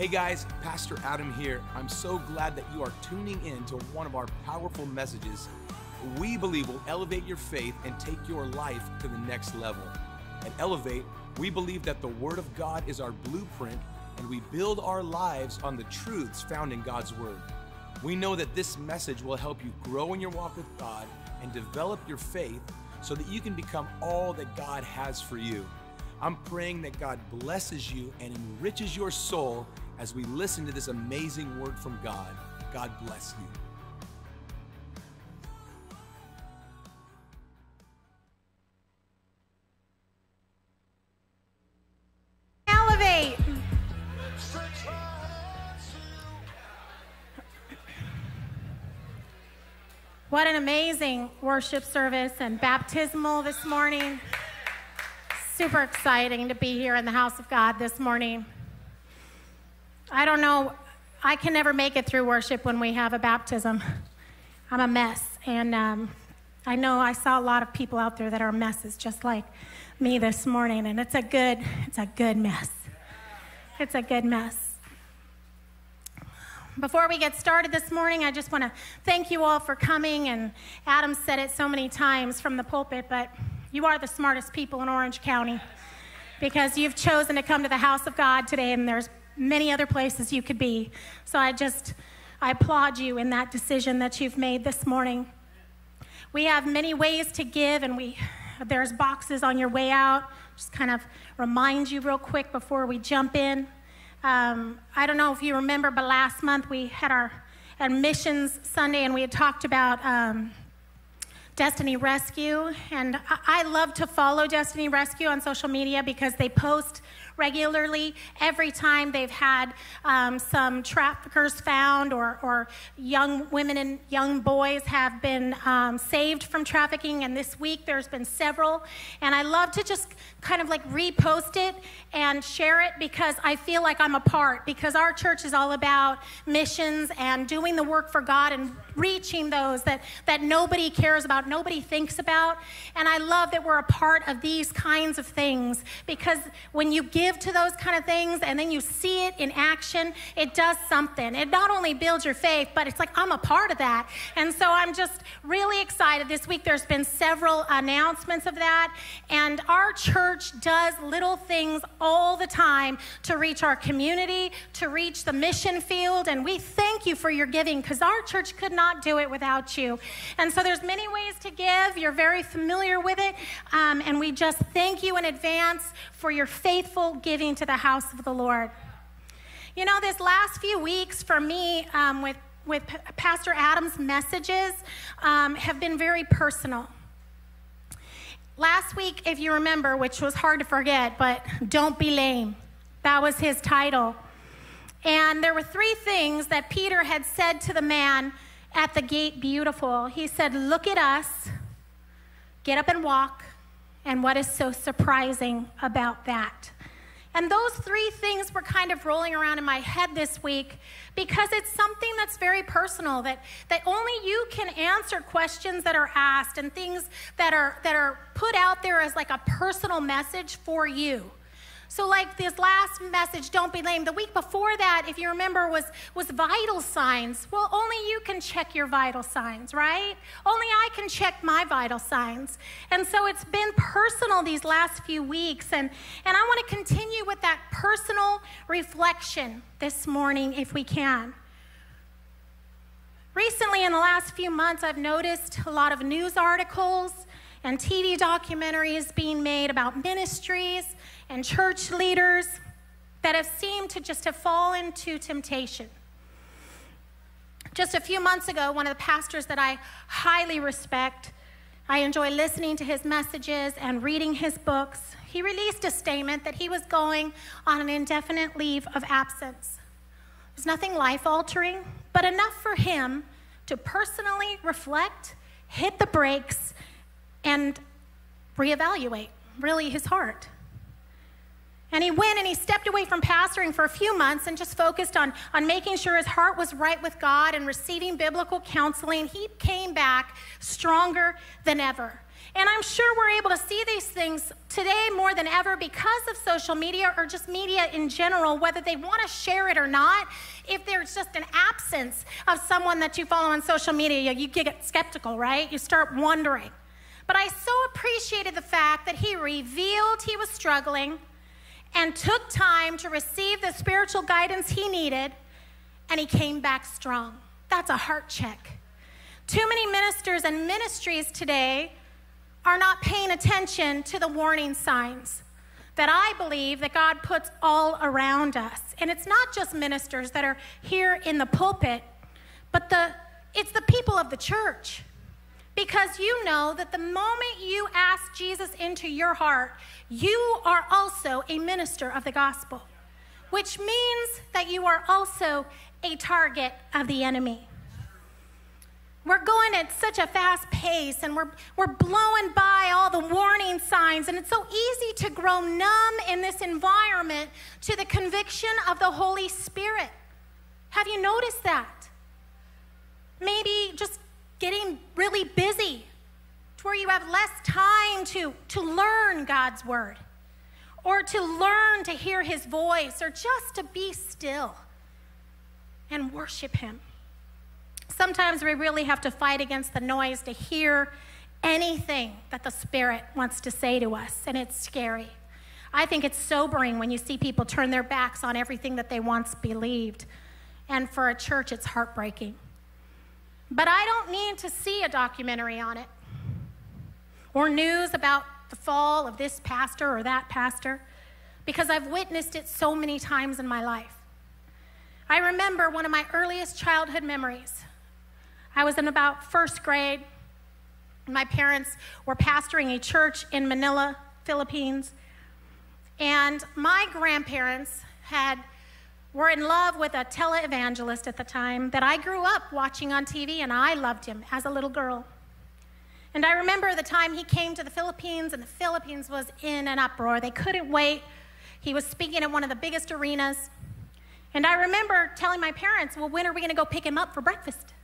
Hey guys, Pastor Adam here. I'm so glad that you are tuning in to one of our powerful messages we believe will elevate your faith and take your life to the next level. At Elevate, we believe that the Word of God is our blueprint and we build our lives on the truths found in God's Word. We know that this message will help you grow in your walk with God and develop your faith so that you can become all that God has for you. I'm praying that God blesses you and enriches your soul as we listen to this amazing word from God. God bless you. Elevate. What an amazing worship service and baptismal this morning. Super exciting to be here in the house of God this morning. I don't know, I can never make it through worship when we have a baptism. I'm a mess. And um, I know I saw a lot of people out there that are messes just like me this morning. And it's a good, it's a good mess. It's a good mess. Before we get started this morning, I just want to thank you all for coming. And Adam said it so many times from the pulpit, but you are the smartest people in Orange County because you've chosen to come to the house of God today, and there's many other places you could be. So I just, I applaud you in that decision that you've made this morning. We have many ways to give, and we, there's boxes on your way out. Just kind of remind you real quick before we jump in. Um, I don't know if you remember, but last month we had our admissions Sunday, and we had talked about um, Destiny Rescue. And I, love to follow Destiny Rescue on social media because they post regularly every time they've had um, some traffickers found or, or young women and young boys have been um, saved from trafficking. And this week there's been several. And I love to just kind of like repost it and share it because I feel like I'm a part because our church is all about missions and doing the work for God and reaching those that, that nobody cares about, nobody thinks about. And I love that we're a part of these kinds of things because when you give to those kind of things and then you see it in action, it does something. It not only builds your faith, but it's like, I'm a part of that. And so I'm just really excited. This week there's been several announcements of that. And our church does little things all the time to reach our community, to reach the mission field. And we thank you for your giving because our church could not do it without you. And so there's many ways to give. You're very familiar with it. Um, and we just thank you in advance for your faithful giving to the house of the Lord. You know, this last few weeks for me um, with, with Pastor Adam's messages um, have been very personal. Last week, if you remember, which was hard to forget, but don't be lame. That was his title. And there were three things that Peter had said to the man at the gate beautiful. He said, Look at us, get up and walk. And what is so surprising about that? And those three things were kind of rolling around in my head this week because it's something that's very personal that, that only you can answer questions that are asked and things that are, that are put out there as like a personal message for you. So, like this last message, don't be lame. The week before that, if you remember, was, was vital signs. Well, only you can check your vital signs, right? Only I can check my vital signs. And so it's been personal these last few weeks. And, and I want to continue with that personal reflection this morning, if we can. Recently, in the last few months, I've noticed a lot of news articles and TV documentaries being made about ministries and church leaders that have seemed to just have fallen to temptation. Just a few months ago, one of the pastors that I highly respect, I enjoy listening to his messages and reading his books, he released a statement that he was going on an indefinite leave of absence. It was nothing life altering, but enough for him to personally reflect, hit the brakes, and reevaluate really his heart. And he went and he stepped away from pastoring for a few months and just focused on, on making sure his heart was right with God and receiving biblical counseling. He came back stronger than ever. And I'm sure we're able to see these things today more than ever because of social media or just media in general, whether they want to share it or not. If there's just an absence of someone that you follow on social media, you get skeptical, right? You start wondering. But I so appreciated the fact that he revealed he was struggling and took time to receive the spiritual guidance he needed, and he came back strong. That's a heart check. Too many ministers and ministries today are not paying attention to the warning signs that I believe that God puts all around us. And it's not just ministers that are here in the pulpit, but the it's the people of the church. Because you know that the moment you ask Jesus into your heart, you are also a minister of the gospel, which means that you are also a target of the enemy. We're going at such a fast pace and we're, we're blowing by all the warning signs, and it's so easy to grow numb in this environment to the conviction of the Holy Spirit. Have you noticed that? Maybe just getting really busy to where you have less time to, to learn God's word or to learn to hear his voice or just to be still and worship him. Sometimes we really have to fight against the noise to hear anything that the Spirit wants to say to us, and it's scary. I think it's sobering when you see people turn their backs on everything that they once believed. And for a church, it's heartbreaking. But I don't need to see a documentary on it or news about the fall of this pastor or that pastor because I've witnessed it so many times in my life. I remember one of my earliest childhood memories. I was in about first grade. My parents were pastoring a church in Manila, Philippines. And my grandparents had were in love with a televangelist at the time that I grew up watching on TV, and I loved him as a little girl. And I remember the time he came to the Philippines, and the Philippines was in an uproar. They couldn't wait. He was speaking at one of the biggest arenas. And I remember telling my parents, Well, when are we going to go pick him up for breakfast?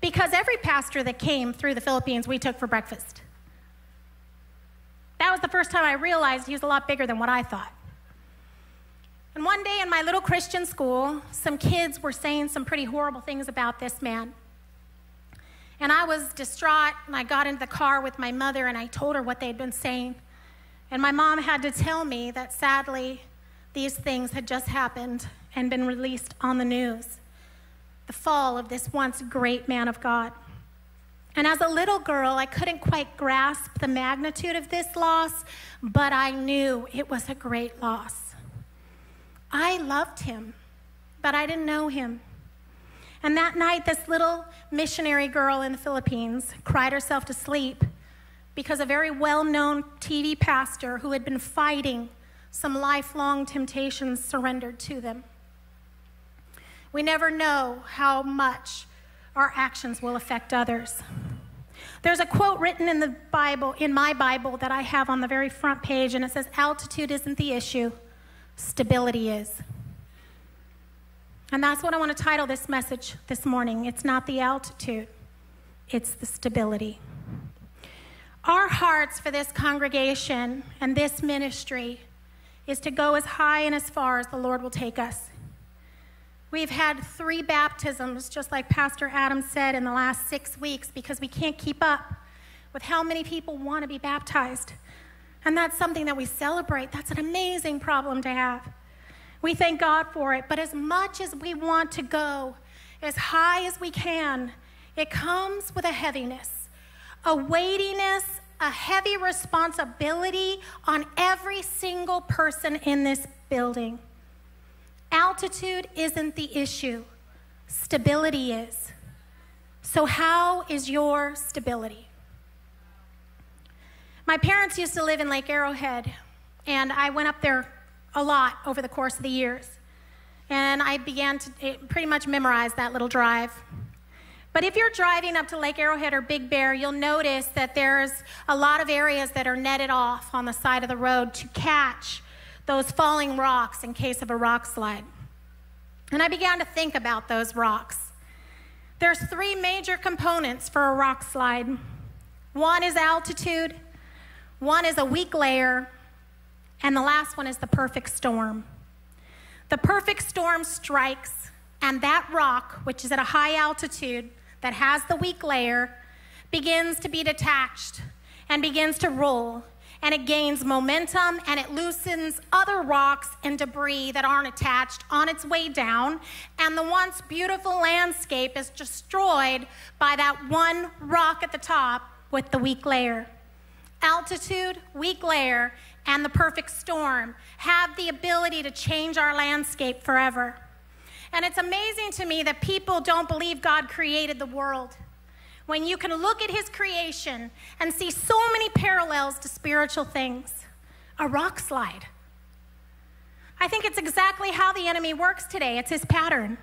Because every pastor that came through the Philippines, we took for breakfast. That was the first time I realized he was a lot bigger than what I thought. And one day in my little Christian school, some kids were saying some pretty horrible things about this man. And I was distraught, and I got into the car with my mother and I told her what they'd been saying. And my mom had to tell me that sadly, these things had just happened and been released on the news the fall of this once great man of God. And as a little girl, I couldn't quite grasp the magnitude of this loss, but I knew it was a great loss. I loved him, but I didn't know him. And that night, this little missionary girl in the Philippines cried herself to sleep because a very well known TV pastor who had been fighting some lifelong temptations surrendered to them. We never know how much our actions will affect others. There's a quote written in the Bible, in my Bible, that I have on the very front page, and it says, Altitude isn't the issue, stability is. And that's what I want to title this message this morning. It's not the altitude, it's the stability. Our hearts for this congregation and this ministry is to go as high and as far as the Lord will take us. We've had three baptisms, just like Pastor Adam said, in the last six weeks because we can't keep up with how many people want to be baptized. And that's something that we celebrate. That's an amazing problem to have. We thank God for it. But as much as we want to go as high as we can, it comes with a heaviness, a weightiness, a heavy responsibility on every single person in this building. Altitude isn't the issue, stability is. So, how is your stability? My parents used to live in Lake Arrowhead, and I went up there a lot over the course of the years. And I began to eh, pretty much memorize that little drive. But if you're driving up to Lake Arrowhead or Big Bear, you'll notice that there's a lot of areas that are netted off on the side of the road to catch those falling rocks in case of a rock slide. And I began to think about those rocks. There's three major components for a rock slide. one is altitude, one is a weak layer, and the last one is the perfect storm. The perfect storm strikes, and that rock, which is at a high altitude, that has the weak layer, begins to be detached and begins to roll and it gains momentum and it loosens other rocks and debris that aren't attached on its way down. And the once beautiful landscape is destroyed by that one rock at the top with the weak layer. Altitude, weak layer, and the perfect storm have the ability to change our landscape forever. And it's amazing to me that people don't believe God created the world when you can look at his creation and see so many parallels to spiritual things. A rock slide. I think it's exactly how the enemy works today. It's his pattern.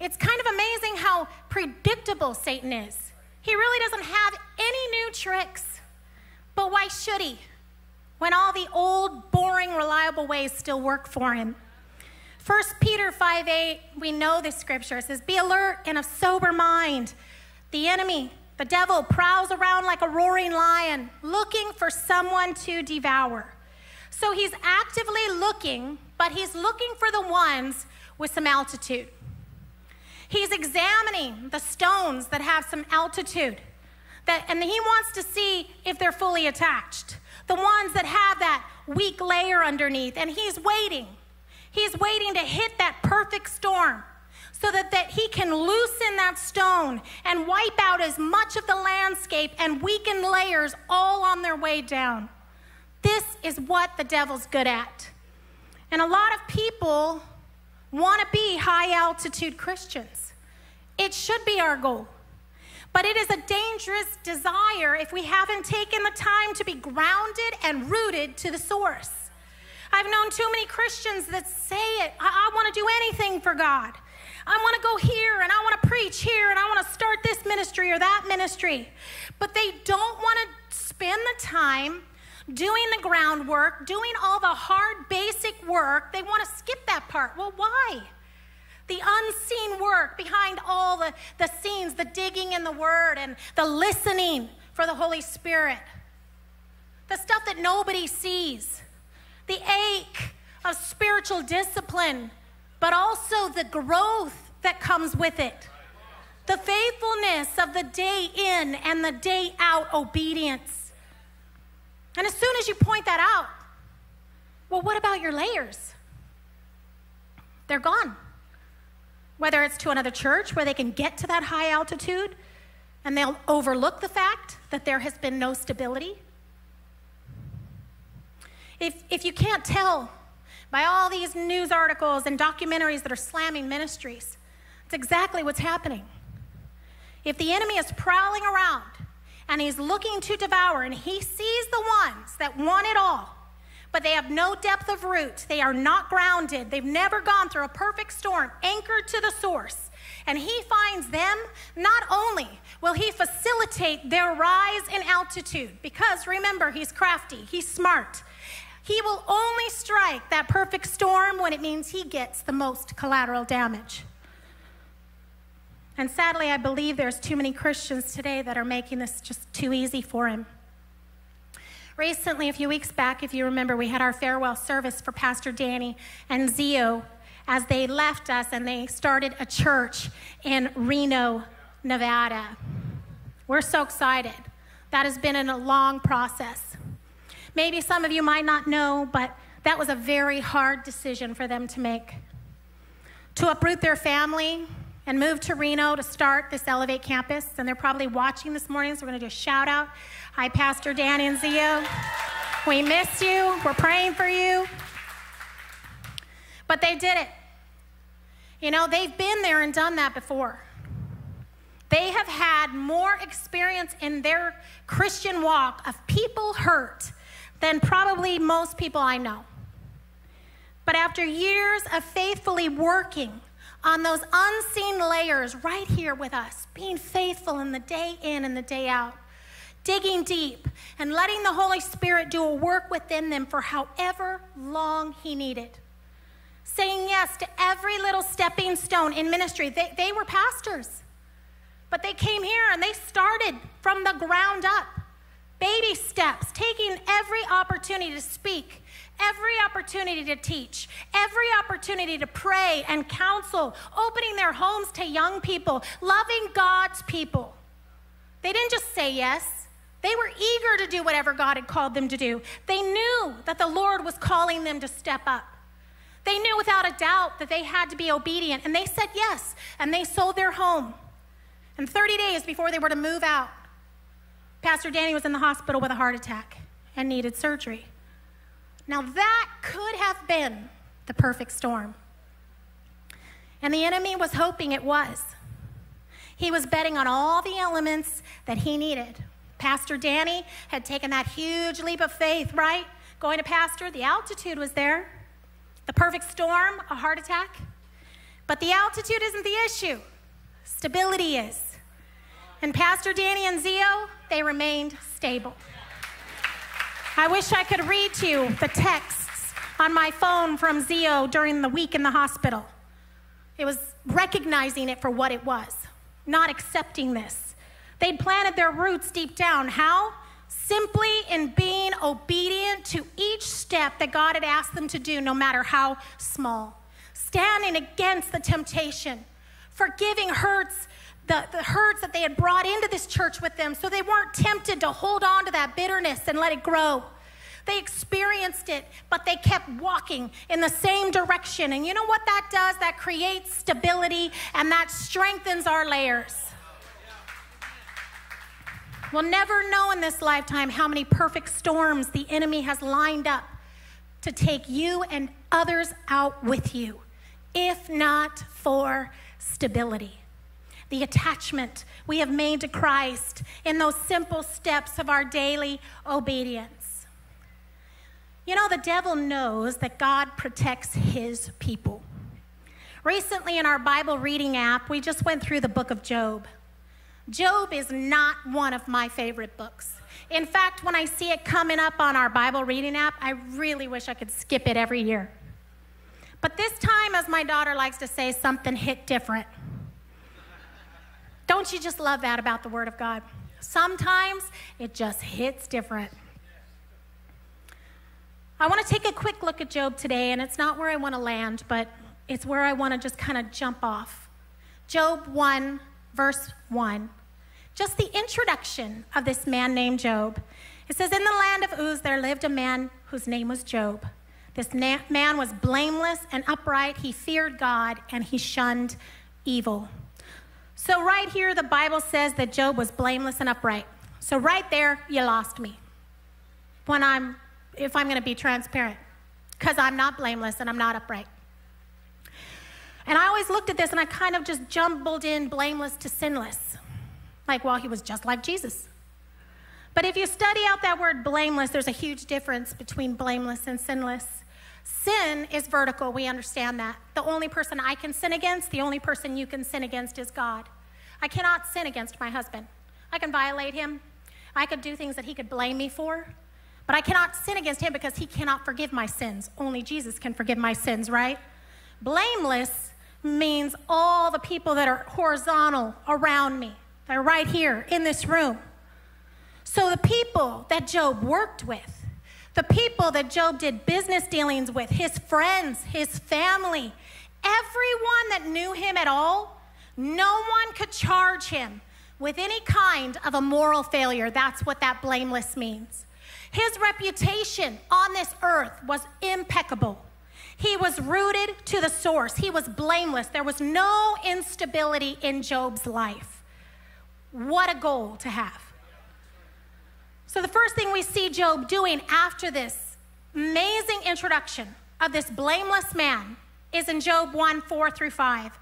It's kind of amazing how predictable Satan is. He really doesn't have any new tricks. But why should he? When all the old, boring, reliable ways still work for him. 1 Peter 5 8, we know this scripture. It says, Be alert and of sober mind. The enemy, the devil, prowls around like a roaring lion looking for someone to devour. So he's actively looking, but he's looking for the ones with some altitude. He's examining the stones that have some altitude. That, and he wants to see if they're fully attached. The ones that have that weak layer underneath. And he's waiting. He's waiting to hit that perfect storm so that, that he can loosen that stone and wipe out as much of the landscape and weaken layers all on their way down. This is what the devil's good at. And a lot of people want to be high altitude Christians. It should be our goal. But it is a dangerous desire if we haven't taken the time to be grounded and rooted to the source. I've known too many Christians that say it I, I want to do anything for God. I want to go here and I want to preach here and I want to start this ministry or that ministry. But they don't want to spend the time doing the groundwork, doing all the hard, basic work. They want to skip that part. Well, why? The unseen work behind all the, the scenes, the digging in the word and the listening for the Holy Spirit, the stuff that nobody sees, the ache of spiritual discipline but also the growth that comes with it. The faithfulness of the day in and the day out obedience. And as soon as you point that out, well, what about your layers? They're gone. Whether it's to another church where they can get to that high altitude and they'll overlook the fact that there has been no stability. If, if you can't tell by all these news articles and documentaries that are slamming ministries. It's exactly what's happening. If the enemy is prowling around and he's looking to devour and he sees the ones that want it all, but they have no depth of root, they are not grounded, they've never gone through a perfect storm, anchored to the source, and he finds them, not only will he facilitate their rise in altitude, because remember, he's crafty, he's smart. He will only strike that perfect storm when it means he gets the most collateral damage. And sadly, I believe there's too many Christians today that are making this just too easy for him. Recently, a few weeks back, if you remember, we had our farewell service for Pastor Danny and Zio as they left us and they started a church in Reno, Nevada. We're so excited. That has been a long process. Maybe some of you might not know, but that was a very hard decision for them to make. To uproot their family and moved to Reno to start this Elevate campus. And they're probably watching this morning, so we're going to do a shout out. Hi, Pastor Dan and Zio. We miss you. We're praying for you. But they did it. You know, they've been there and done that before. They have had more experience in their Christian walk of people hurt than probably most people I know. But after years of faithfully working on those unseen layers right here with us, being faithful in the day in and the day out, digging deep and letting the Holy Spirit do a work within them for however long He needed. Saying yes to every little stepping stone in ministry. They, they were pastors, but they came here and they started from the ground up. baby steps, taking every opportunity to speak, every opportunity to teach, every opportunity to pray and counsel, opening their homes to young people, loving God's people. They didn't just say yes. They were eager to do whatever God had called them to do. They knew that the Lord was calling them to step up. They knew without a doubt that they had to be obedient, and they said yes, and they sold their home. And 30 days before they were to move out, Pastor Danny was in the hospital with a heart attack and needed surgery. Now, that could have been the perfect storm. And the enemy was hoping it was. He was betting on all the elements that he needed. Pastor Danny had taken that huge leap of faith, right? Going to pastor, the altitude was there. The perfect storm, a heart attack. But the altitude isn't the issue, stability is. And Pastor Danny and Zio, they remained stable. I wish I could read to you the texts on my phone from Zio during the week in the hospital. It was recognizing it for what it was, not accepting this. They'd planted their roots deep down. How? Simply in being obedient to each step that God had asked them to do, no matter how small. Standing against the temptation. Forgiving hurts the, the hurts that they had brought into this church with them so they weren't tempted to hold on to that bitterness and let it grow. They experienced it, but they kept walking in the same direction. And you know what that does? That creates stability and that strengthens our layers. We'll never know in this lifetime how many perfect storms the enemy has lined up to take you and others out with you, if not for stability the attachment we have made to Christ in those simple steps of our daily obedience. You know, the devil knows that God protects his people. Recently, in our Bible reading app, we just went through the book of Job. Job is not one of my favorite books. In fact, when I see it coming up on our Bible reading app, I really wish I could skip it every year. But this time, as my daughter likes to say, something hit different. Don't you just love that about the Word of God? Sometimes it just hits different. I want to take a quick look at Job today, and it's not where I want to land, but it's where I want to just kind of jump off. Job 1, verse 1. Just the introduction of this man named Job. It says, In the land of Uz, there lived a man whose name was Job. This man was blameless and upright. He feared God and he shunned evil. So, right here, the Bible says that Job was blameless and upright. So, right there, you lost me. When I'm, if I'm going to be transparent, because I'm not blameless and I'm not upright. And I always looked at this and I kind of just jumbled in blameless to sinless. Like, well, he was just like Jesus. But if you study out that word blameless, there's a huge difference between blameless and sinless. Sin is vertical, we understand that. The only person I can sin against, the only person you can sin against is God. I cannot sin against my husband. I can violate him. I could do things that he could blame me for. But I cannot sin against him because he cannot forgive my sins. Only Jesus can forgive my sins, right? Blameless means all the people that are horizontal around me. They're right here in this room. So the people that Job worked with, the people that Job did business dealings with, his friends, his family, everyone that knew him at all, no one could charge him with any kind of a moral failure. That's what that blameless means. His reputation on this earth was impeccable. He was rooted to the source. He was blameless. There was no instability in Job's life. What a goal to have. So, the first thing we see Job doing after this amazing introduction of this blameless man is in Job 1 4 through 5.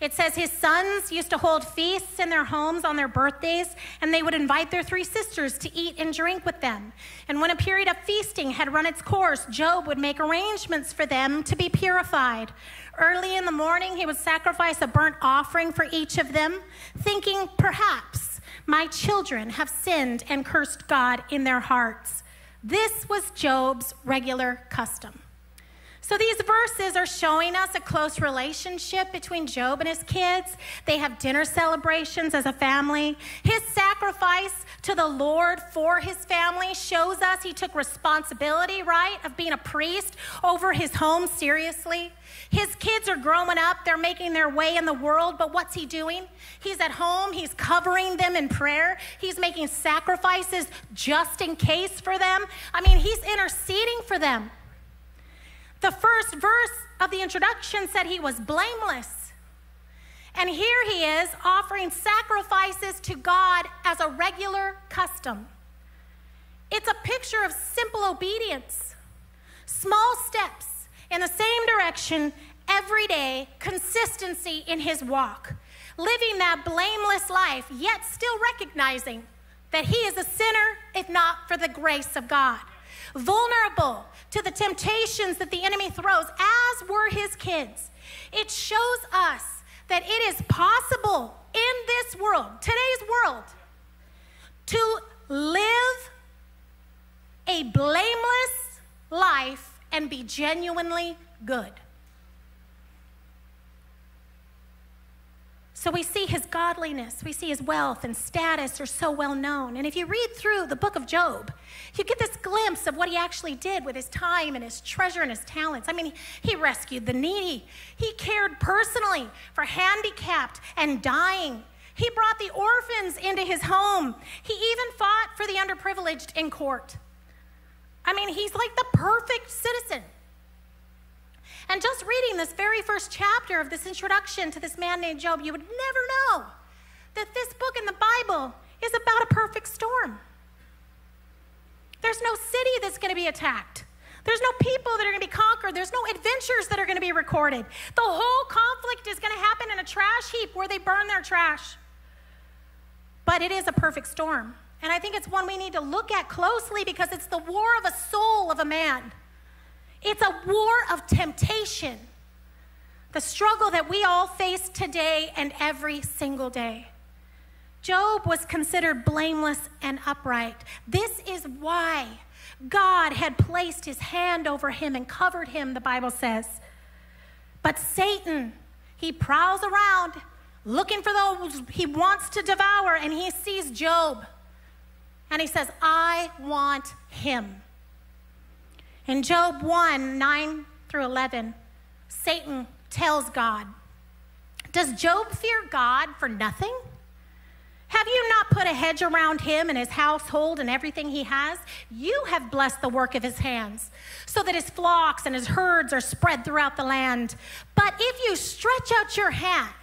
It says his sons used to hold feasts in their homes on their birthdays, and they would invite their three sisters to eat and drink with them. And when a period of feasting had run its course, Job would make arrangements for them to be purified. Early in the morning, he would sacrifice a burnt offering for each of them, thinking perhaps my children have sinned and cursed God in their hearts. This was Job's regular custom. So these verses are showing us a close relationship between Job and his kids. They have dinner celebrations as a family. His sacrifice to the Lord for his family shows us he took responsibility, right, of being a priest over his home seriously. His kids are growing up, they're making their way in the world, but what's he doing? He's at home, he's covering them in prayer, he's making sacrifices just in case for them. I mean, he's interceding for them. The first verse of the introduction said he was blameless. And here he is offering sacrifices to God as a regular custom. It's a picture of simple obedience, small steps in the same direction every day, consistency in his walk, living that blameless life, yet still recognizing that he is a sinner if not for the grace of God. Vulnerable, to the temptations that the enemy throws, as were his kids. It shows us that it is possible in this world, today's world, to live a blameless life and be genuinely good. So we see his godliness, we see his wealth and status are so well known. And if you read through the book of Job, you get this glimpse of what he actually did with his time and his treasure and his talents. I mean, he rescued the needy, he cared personally for handicapped and dying. He brought the orphans into his home. He even fought for the underprivileged in court. I mean, he's like the perfect citizen. And just reading this very first chapter of this introduction to this man named Job, you would never know that this book in the Bible is about a perfect storm. There's no city that's going to be attacked. There's no people that are going to be conquered. There's no adventures that are going to be recorded. The whole conflict is going to happen in a trash heap where they burn their trash. But it is a perfect storm. And I think it's one we need to look at closely because it's the war of a soul of a man. It's a war of temptation, the struggle that we all face today and every single day. Job was considered blameless and upright. This is why God had placed his hand over him and covered him, the Bible says. But Satan, he prowls around looking for those he wants to devour, and he sees Job. And he says, I want him. In Job 1 9 through 11, Satan tells God, Does Job fear God for nothing? Have you not put a hedge around him and his household and everything he has? You have blessed the work of his hands, so that his flocks and his herds are spread throughout the land. But if you stretch out your hand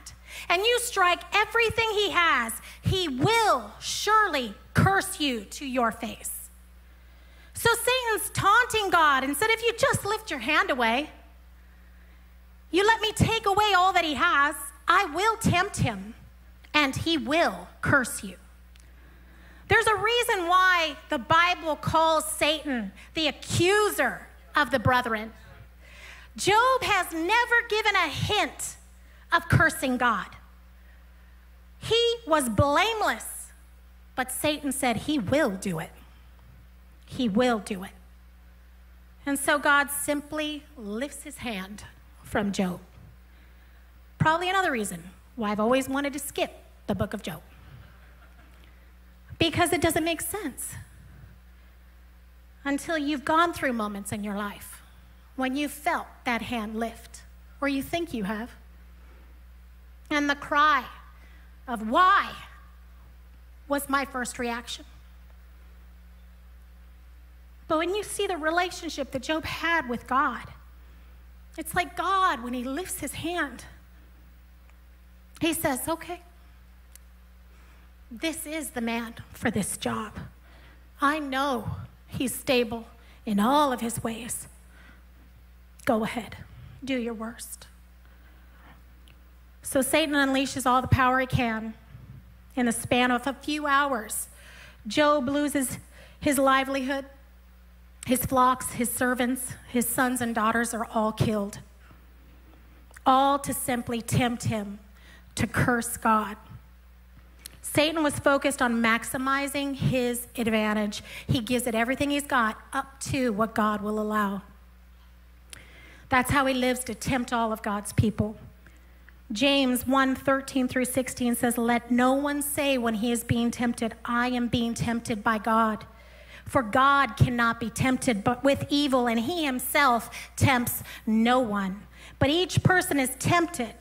and you strike everything he has, he will surely curse you to your face. So Satan's taunting God and said, If you just lift your hand away, you let me take away all that he has, I will tempt him and he will curse you. There's a reason why the Bible calls Satan the accuser of the brethren. Job has never given a hint of cursing God. He was blameless, but Satan said he will do it. He will do it. And so God simply lifts his hand from Job. Probably another reason why I've always wanted to skip the book of Job. Because it doesn't make sense until you've gone through moments in your life when you felt that hand lift, or you think you have. And the cry of why was my first reaction. But when you see the relationship that Job had with God, it's like God, when he lifts his hand, he says, Okay, this is the man for this job. I know he's stable in all of his ways. Go ahead, do your worst. So Satan unleashes all the power he can. In the span of a few hours, Job loses his livelihood. His flocks, his servants, his sons and daughters are all killed, all to simply tempt him to curse God. Satan was focused on maximizing his advantage. He gives it everything he's got up to what God will allow. That's how he lives to tempt all of God's people. James 1 13 through 16 says, Let no one say when he is being tempted, I am being tempted by God. For God cannot be tempted but with evil, and he himself tempts no one. But each person is tempted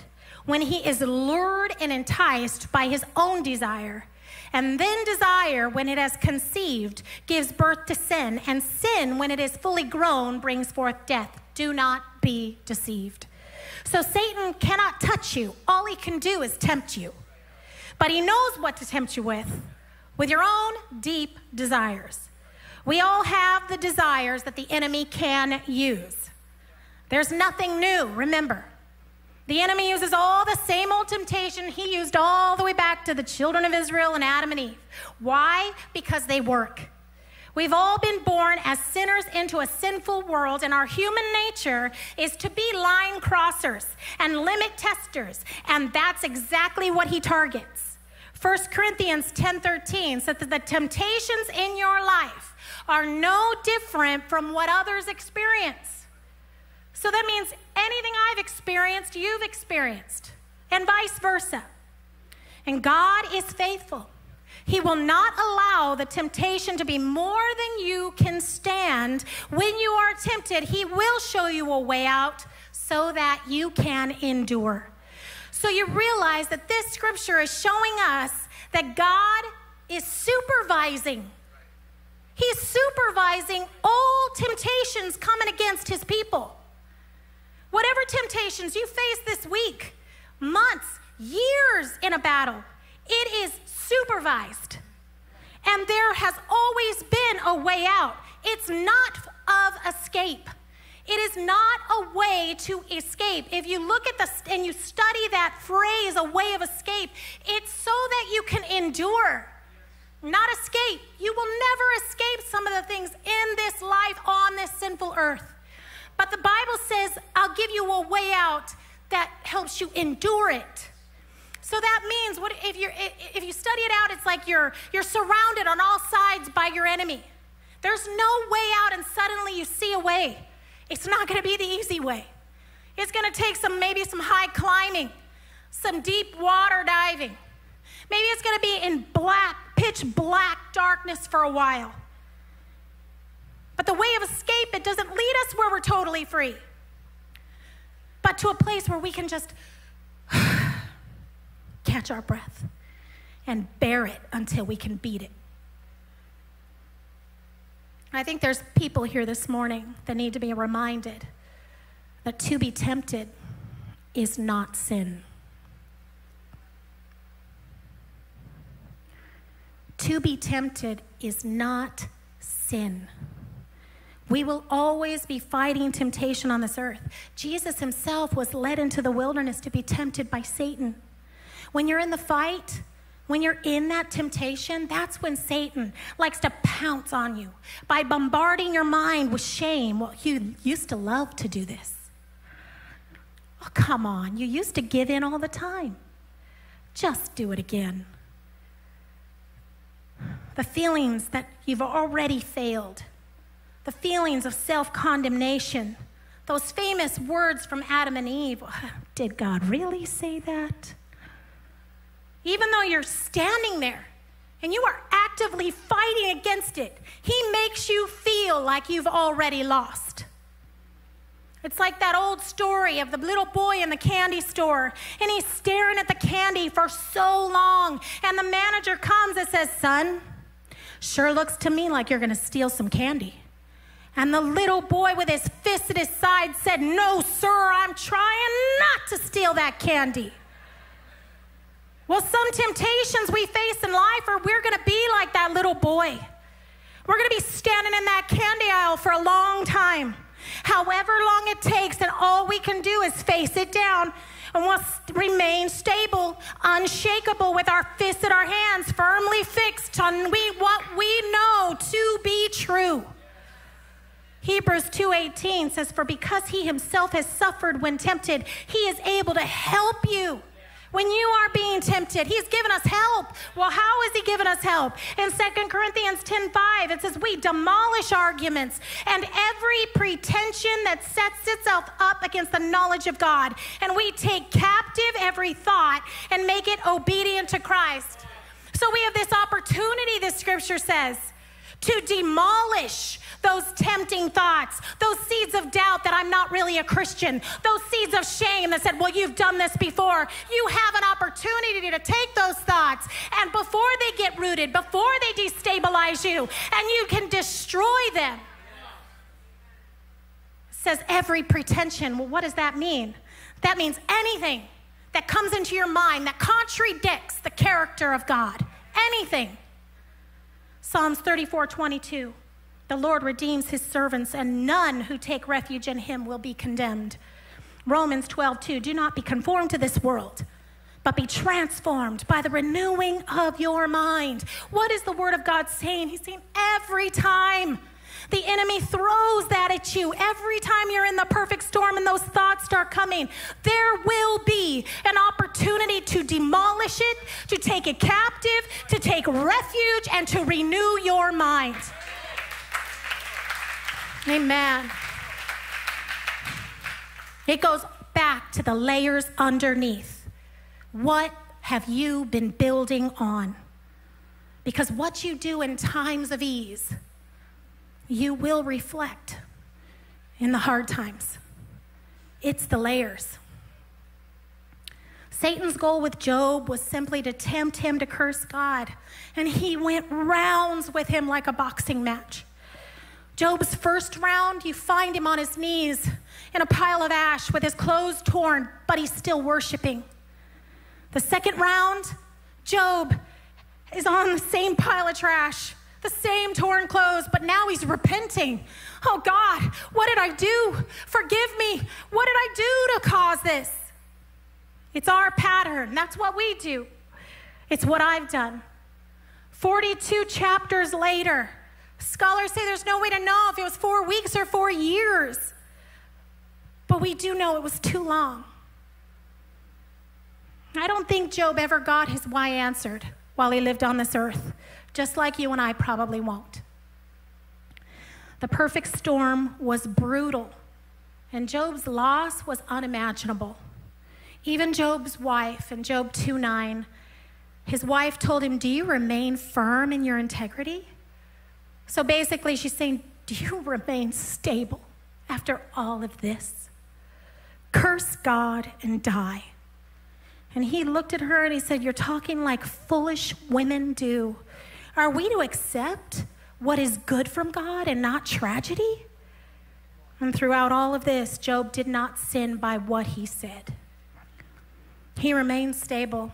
when he is lured and enticed by his own desire. And then desire, when it has conceived, gives birth to sin. And sin, when it is fully grown, brings forth death. Do not be deceived. So Satan cannot touch you. All he can do is tempt you. But he knows what to tempt you with with your own deep desires. We all have the desires that the enemy can use. There's nothing new, remember. The enemy uses all the same old temptation he used all the way back to the children of Israel and Adam and Eve. Why? Because they work. We've all been born as sinners into a sinful world, and our human nature is to be line crossers and limit testers, and that's exactly what he targets. 1 Corinthians 10:13 says that the temptations in your life are no different from what others experience. So that means anything I've experienced, you've experienced, and vice versa. And God is faithful. He will not allow the temptation to be more than you can stand. When you are tempted, He will show you a way out so that you can endure. So you realize that this scripture is showing us that God is supervising. He's supervising all temptations coming against His people. Whatever temptations you face this week, months, years in a battle, it is supervised. And there has always been a way out. It's not of escape. It is not a way to escape. If you look at the and you study that phrase, a way of escape, it's so that you can endure, not escape. You will never escape some of the things in this life on this sinful earth. But the Bible says, I'll give you a way out that helps you endure it. So that means what if you if you study it out, it's like you're you're surrounded on all sides by your enemy. There's no way out, and suddenly you see a way. It's not going to be the easy way. It's going to take some maybe some high climbing, some deep water diving. Maybe it's going to be in black, pitch black darkness for a while. But the way of escape, it doesn't lead us where we're totally free, but to a place where we can just catch our breath and bear it until we can beat it. I think there's people here this morning that need to be reminded that to be tempted is not sin. To be tempted is not sin. We will always be fighting temptation on this earth. Jesus himself was led into the wilderness to be tempted by Satan. When you're in the fight, when you're in that temptation, that's when Satan likes to pounce on you by bombarding your mind with shame. Well, you used to love to do this. Oh, come on. You used to give in all the time. Just do it again. The feelings that you've already failed the feelings of self condemnation, those famous words from Adam and Eve. Did God really say that? Even though you're standing there and you are actively fighting against it, He makes you feel like you've already lost. It's like that old story of the little boy in the candy store, and he's staring at the candy for so long, and the manager comes and says, Son, sure looks to me like you're gonna steal some candy. And the little boy with his fist at his side said, No, sir, I'm trying not to steal that candy. Well, some temptations we face in life are we're going to be like that little boy. We're going to be standing in that candy aisle for a long time. However long it takes, and all we can do is face it down and we'll remain stable, unshakable, with our fists in our hands, firmly fixed on we, what we know to be true. Hebrews 2:18 says for because he himself has suffered when tempted he is able to help you When you are being tempted, He's given us help. Well, how is He giving us help? In 2 Corinthians 10 5, it says, We demolish arguments and every pretension that sets itself up against the knowledge of God. And we take captive every thought and make it obedient to Christ. So we have this opportunity, the scripture says, to demolish those tempting thoughts, those seeds of doubt that I'm not really a Christian, those seeds of shame that said, Well, you've done this before. You have an opportunity to take those thoughts, and before they get rooted, before they destabilize you, and you can destroy them. It says every pretension. Well, what does that mean? That means anything that comes into your mind that contradicts the character of God. Anything. Psalms 34 22. The Lord redeems his servants, and none who take refuge in him will be condemned. Romans 12, 2. Do not be conformed to this world, but be transformed by the renewing of your mind. What is the word of God saying? He's saying every time the enemy throws that at you, every time you're in the perfect storm and those thoughts start coming, there will be an opportunity to demolish it, to take it captive, to take refuge, and to renew your mind. Amen. It goes back to the layers underneath. What have you been building on? Because what you do in times of ease, you will reflect in the hard times. It's the layers. Satan's goal with Job was simply to tempt him to curse God, and he went rounds with him like a boxing match. Job's first round, you find him on his knees in a pile of ash with his clothes torn, but he's still worshiping. The second round, Job is on the same pile of trash, the same torn clothes, but now he's repenting. Oh God, what did I do? Forgive me. What did I do to cause this? It's our pattern. That's what we do. It's what I've done. 42 chapters later, Scholars say there's no way to know if it was four weeks or four years. But we do know it was too long. I don't think Job ever got his why answered while he lived on this earth, just like you and I probably won't. The perfect storm was brutal, and Job's loss was unimaginable. Even Job's wife in Job 2 9, his wife told him, Do you remain firm in your integrity? So basically, she's saying, Do you remain stable after all of this? Curse God and die. And he looked at her and he said, You're talking like foolish women do. Are we to accept what is good from God and not tragedy? And throughout all of this, Job did not sin by what he said. He remained stable.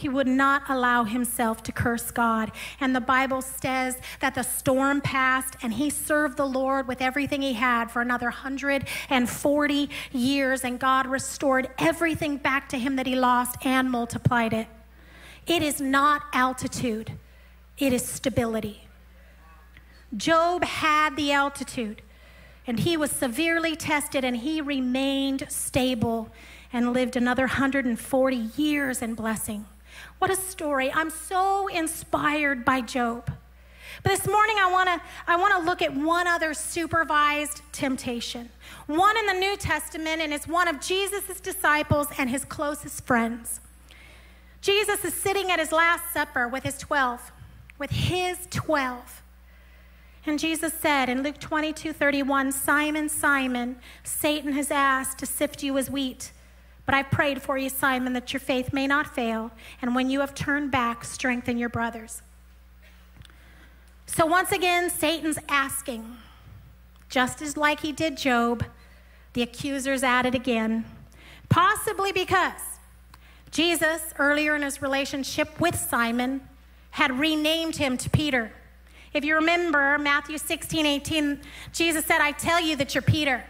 He would not allow himself to curse God. And the Bible says that the storm passed and he served the Lord with everything he had for another 140 years. And God restored everything back to him that he lost and multiplied it. It is not altitude, it is stability. Job had the altitude and he was severely tested and he remained stable and lived another 140 years in blessing. What a story. I'm so inspired by Job. But this morning I want to I want to look at one other supervised temptation. One in the New Testament and it's one of Jesus' disciples and his closest friends. Jesus is sitting at his last supper with his 12, with his 12. And Jesus said in Luke 22 31, Simon, Simon, Satan has asked to sift you as wheat. But I prayed for you, Simon, that your faith may not fail, and when you have turned back, strengthen your brothers. So once again, Satan's asking, just as like he did Job, the accuser's at it again. Possibly because Jesus, earlier in his relationship with Simon, had renamed him to Peter. If you remember Matthew 16, 18, Jesus said, I tell you that you're Peter.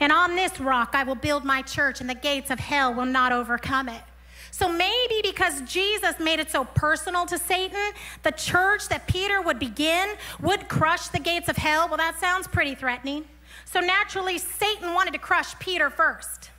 And on this rock I will build my church, and the gates of hell will not overcome it. So maybe because Jesus made it so personal to Satan, the church that Peter would begin would crush the gates of hell. Well, that sounds pretty threatening. So naturally, Satan wanted to crush Peter first.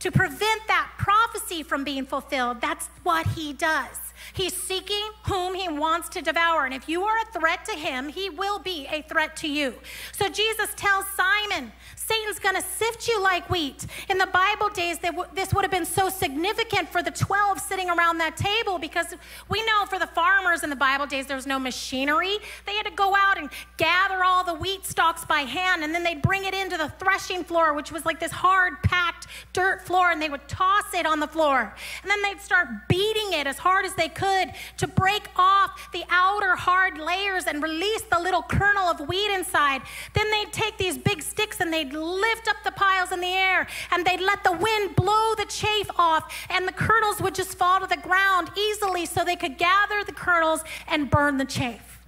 to prevent that prophecy from being fulfilled. That's what he does. He's seeking whom he wants to devour. And if you are a threat to him, he will be a threat to you. So Jesus tells Simon, Satan's going to sift you like wheat. In the Bible days, this would have been so significant for the 12 sitting around that table because we know for the farmers in the Bible days, there was no machinery. They had to go out and gather all the wheat stalks by hand, and then they'd bring it into the threshing floor, which was like this hard, packed dirt floor, and they would toss it on the floor. And then they'd start beating it as hard as they could to break off the outer hard layers and release the little kernel of wheat inside. Then they'd take these big sticks and they'd lift up the piles in the air and they'd let the wind blow the chaff off, and the kernels would just fall to the ground easily so they could gather the kernels and burn the chaff.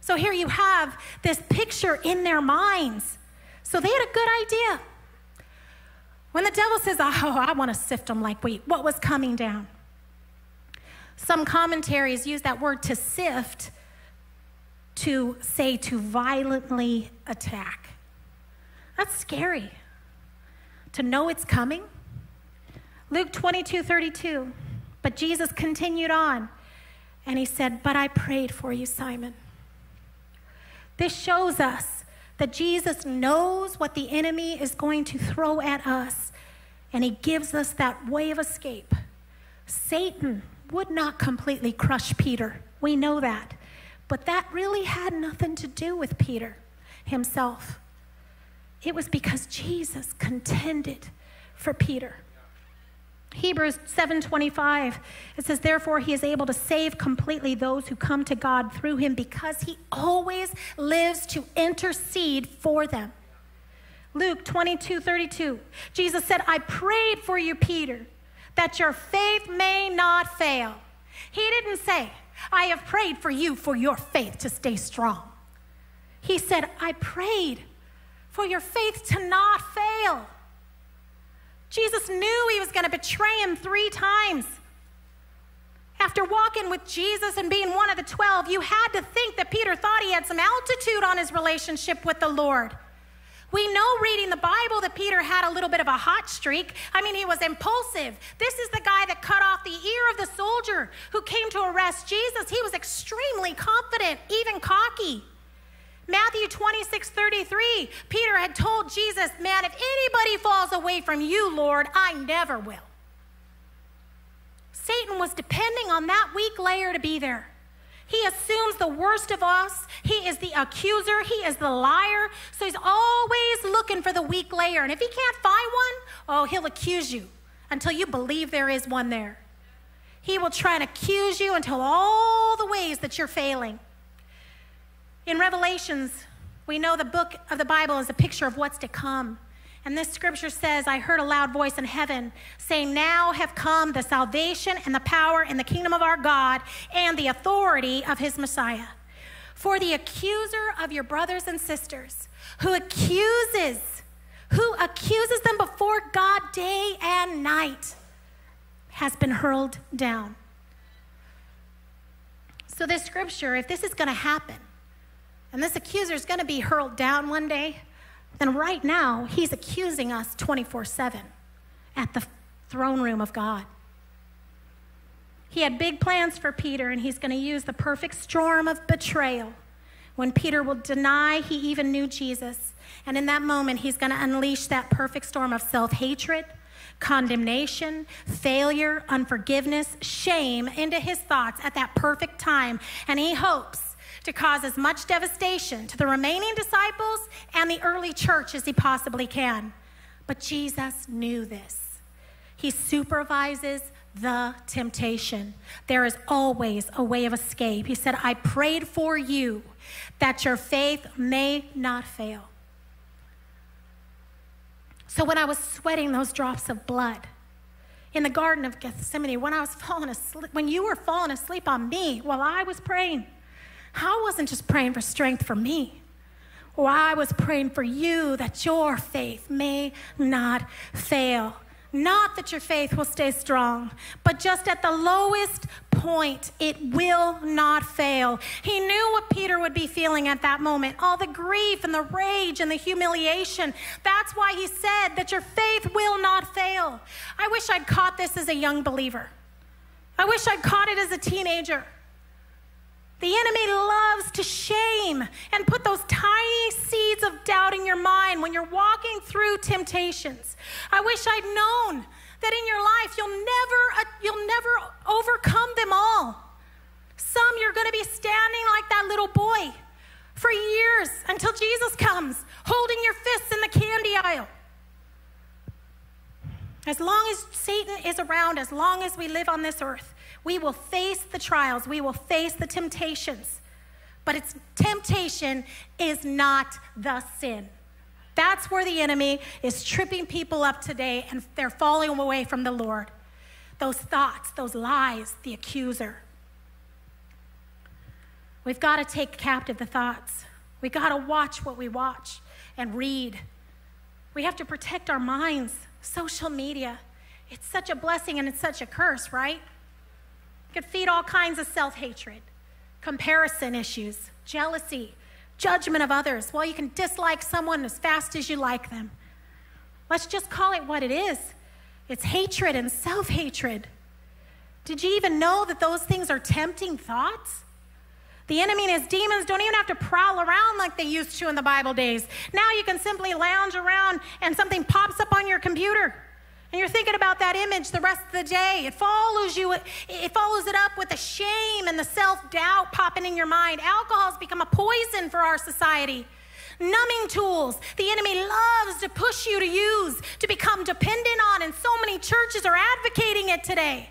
So here you have this picture in their minds. So they had a good idea. When the devil says, Oh, I want to sift them like wheat, what was coming down? Some commentaries use that word to sift to say to violently attack. That's scary. To know it's coming. Luke 22 32. But Jesus continued on and he said, But I prayed for you, Simon. This shows us that Jesus knows what the enemy is going to throw at us, and he gives us that way of escape. Satan would not completely crush Peter. We know that. But that really had nothing to do with Peter himself. It was because Jesus contended for Peter. Hebrews 7:25 it says therefore he is able to save completely those who come to God through him because he always lives to intercede for them. Luke 22:32 Jesus said I prayed for you Peter that your faith may not fail. He didn't say I have prayed for you for your faith to stay strong. He said I prayed for your faith to not fail. Jesus knew he was going to betray him three times. After walking with Jesus and being one of the 12, you had to think that Peter thought he had some altitude on his relationship with the Lord. We know reading the Bible that Peter had a little bit of a hot streak. I mean, he was impulsive. This is the guy that cut off the ear of the soldier who came to arrest Jesus. He was extremely confident, even cocky. Matthew 26, 33, Peter had told Jesus, Man, if anybody falls away from you, Lord, I never will. Satan was depending on that weak layer to be there. He assumes the worst of us. He is the accuser. He is the liar. So he's always looking for the weak layer. And if he can't find one, oh, he'll accuse you until you believe there is one there. He will try and accuse you until all the ways that you're failing. In Revelations, we know the book of the Bible is a picture of what's to come. And this scripture says, I heard a loud voice in heaven saying, Now have come the salvation and the power and the kingdom of our God and the authority of his Messiah. For the accuser of your brothers and sisters, who accuses, who accuses them before God day and night, has been hurled down. So, this scripture, if this is going to happen, and this accuser is going to be hurled down one day, And right now he's accusing us 24 7 at the throne room of God. He had big plans for Peter, and he's going to use the perfect storm of betrayal when Peter will deny he even knew Jesus. And in that moment, he's going to unleash that perfect storm of self hatred, condemnation, failure, unforgiveness, shame into his thoughts at that perfect time. And he hopes to cause as much devastation to the remaining disciples and the early church as he possibly can. But Jesus knew this. He supervises the temptation. There is always a way of escape. He said, I prayed for you that your faith may not fail. So when I was sweating those drops of blood in the Garden of Gethsemane, when I was falling asleep, when you were falling asleep on me while I was praying, I wasn't just praying for strength for me. Or I was praying for you that your faith may not fail. Not that your faith will stay strong, but just at the lowest point, it will not fail. He knew what Peter would be feeling at that moment all the grief and the rage and the humiliation. That's why he said that your faith will not fail. I wish I'd caught this as a young believer. I wish I'd caught it as a teenager. The enemy loves to shame and put those tiny seeds of doubt in your mind when you're walking through temptations. I wish I'd known that in your life you'll never uh, you'll never overcome them all. Some you're going to be standing like that little boy for years until Jesus comes, holding your fists in the candy aisle. As long as Satan is around, as long as we live on this earth, we will face the trials, we will face the temptations. But it's temptation is not the sin. That's where the enemy is tripping people up today and they're falling away from the Lord. Those thoughts, those lies, the accuser. We've got to take captive the thoughts. We've got to watch what we watch and read. We have to protect our minds. Social media, it's such a blessing and it's such a curse, right? Could feed all kinds of self hatred, comparison issues, jealousy, judgment of others. Well, you can dislike someone as fast as you like them. Let's just call it what it is it's hatred and self hatred. Did you even know that those things are tempting thoughts? The enemy and his demons don't even have to prowl around like they used to in the Bible days. Now you can simply lounge around and something pops up on your computer. And you're thinking about that image the rest of the day. It follows you, it follows it up with the shame and the self doubt popping in your mind. Alcohol's become a poison for our society. Numbing tools the enemy loves to push you to use, to become dependent on, and so many churches are advocating it today.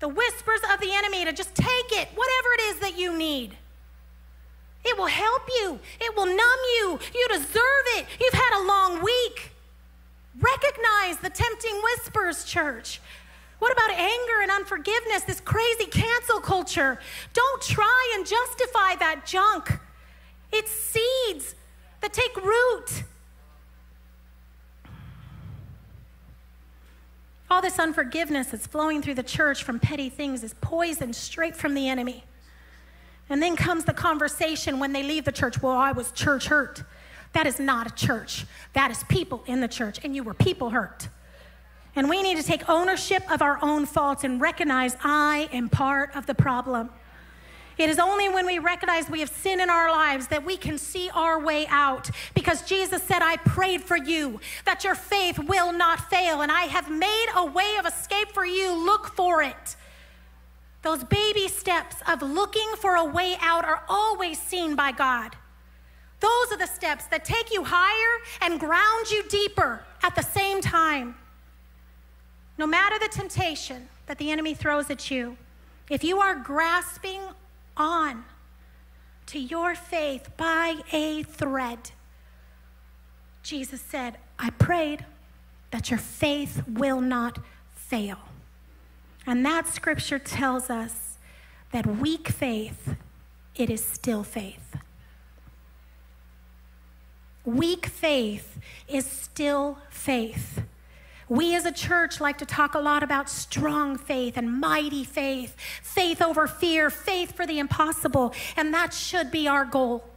The whispers of the enemy to just take it, whatever it is that you need. It will help you, it will numb you. You deserve it. You've had a long week. Recognize the tempting whispers, church. What about anger and unforgiveness, this crazy cancel culture? Don't try and justify that junk. It's seeds that take root. All this unforgiveness that's flowing through the church from petty things is poison straight from the enemy. And then comes the conversation when they leave the church. Well, I was church hurt. That is not a church. That is people in the church, and you were people hurt. And we need to take ownership of our own faults and recognize I am part of the problem. It is only when we recognize we have sin in our lives that we can see our way out. Because Jesus said, I prayed for you that your faith will not fail, and I have made a way of escape for you. Look for it. Those baby steps of looking for a way out are always seen by God. Those are the steps that take you higher and ground you deeper at the same time. No matter the temptation that the enemy throws at you, if you are grasping on to your faith by a thread, Jesus said, I prayed that your faith will not fail. And that scripture tells us that weak faith, it is still faith. Weak faith is still faith. We as a church like to talk a lot about strong faith and mighty faith, faith over fear, faith for the impossible, and that should be our goal.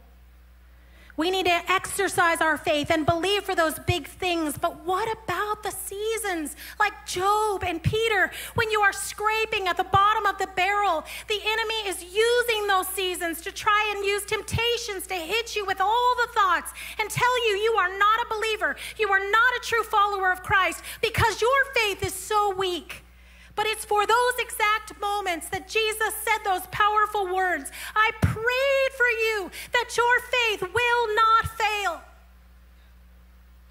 We need to exercise our faith and believe for those big things. But what about the seasons like Job and Peter when you are scraping at the bottom of the barrel? The enemy is using those seasons to try and use temptations to hit you with all the thoughts and tell you you are not a believer. You are not a true follower of Christ because your faith is so weak. But it's for those exact moments that Jesus said those powerful words I prayed for you that your faith will not fail.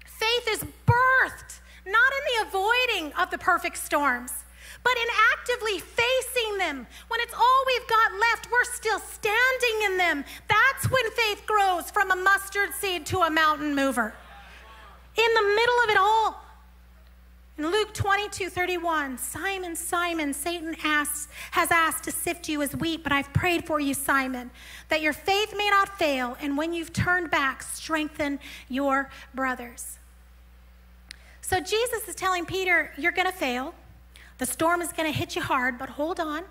Faith is birthed not in the avoiding of the perfect storms, but in actively facing them. When it's all we've got left, we're still standing in them. That's when faith grows from a mustard seed to a mountain mover. In the middle of it all, in Luke 22 31, Simon, Simon, Satan asks, has asked to sift you as wheat, but I've prayed for you, Simon, that your faith may not fail, and when you've turned back, strengthen your brothers. So Jesus is telling Peter, You're going to fail. The storm is going to hit you hard, but hold on,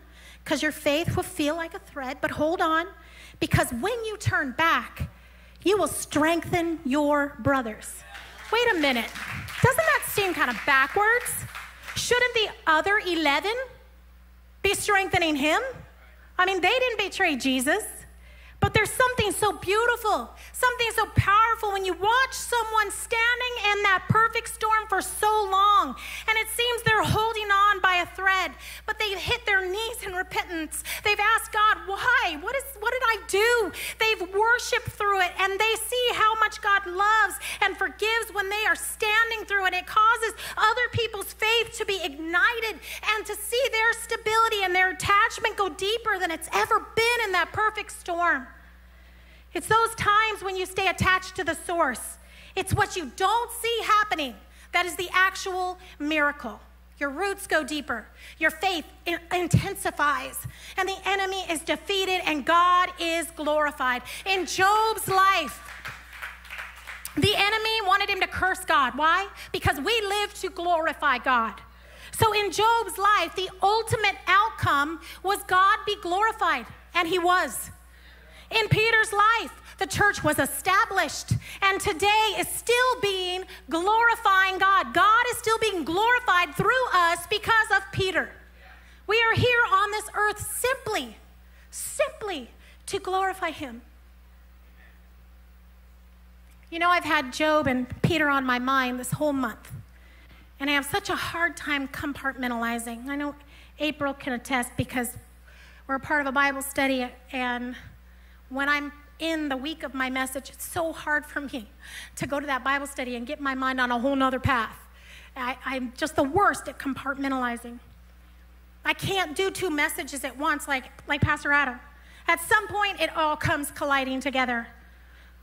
because your faith will feel like a thread, but hold on, because when you turn back, you will strengthen your brothers. Wait a minute. Doesn't that seem kind of backwards? Shouldn't the other 11 be strengthening him? I mean, they didn't betray Jesus. But there's something so beautiful, something so powerful when you watch someone standing in that perfect storm for so long, and it seems they're holding on by a thread, but they've hit their knees in repentance. They've asked God, why? What, is, what did I do? They've worshiped through it, and they see how much God loves and forgives when they are standing through it. It causes other people's faith to be ignited and to see their go deeper than it's ever been in that perfect storm. It's those times when you stay attached to the source. It's what you don't see happening that is the actual miracle. Your roots go deeper, your faith intensifies, and the enemy is defeated, and God is glorified. In Job's life, the enemy wanted him to curse God. Why? Because we live to glorify God. So in Job's life, the ultimate outcome was God be glorified, and he was. In Peter's life, the church was established and today is still being glorifying God. God is still being glorified through us because of Peter. We are here on this earth simply, simply to glorify Him. You know, I've had Job and Peter on my mind this whole month, and I have such a hard time compartmentalizing. I know April can attest because we're part of a Bible study, and when I'm in the week of my message, it's so hard for me to go to that Bible study and get my mind on a whole nother path. I, I'm just the worst at compartmentalizing. I can't do two messages at once like, like Pastor Adam. At some point, it all comes colliding together.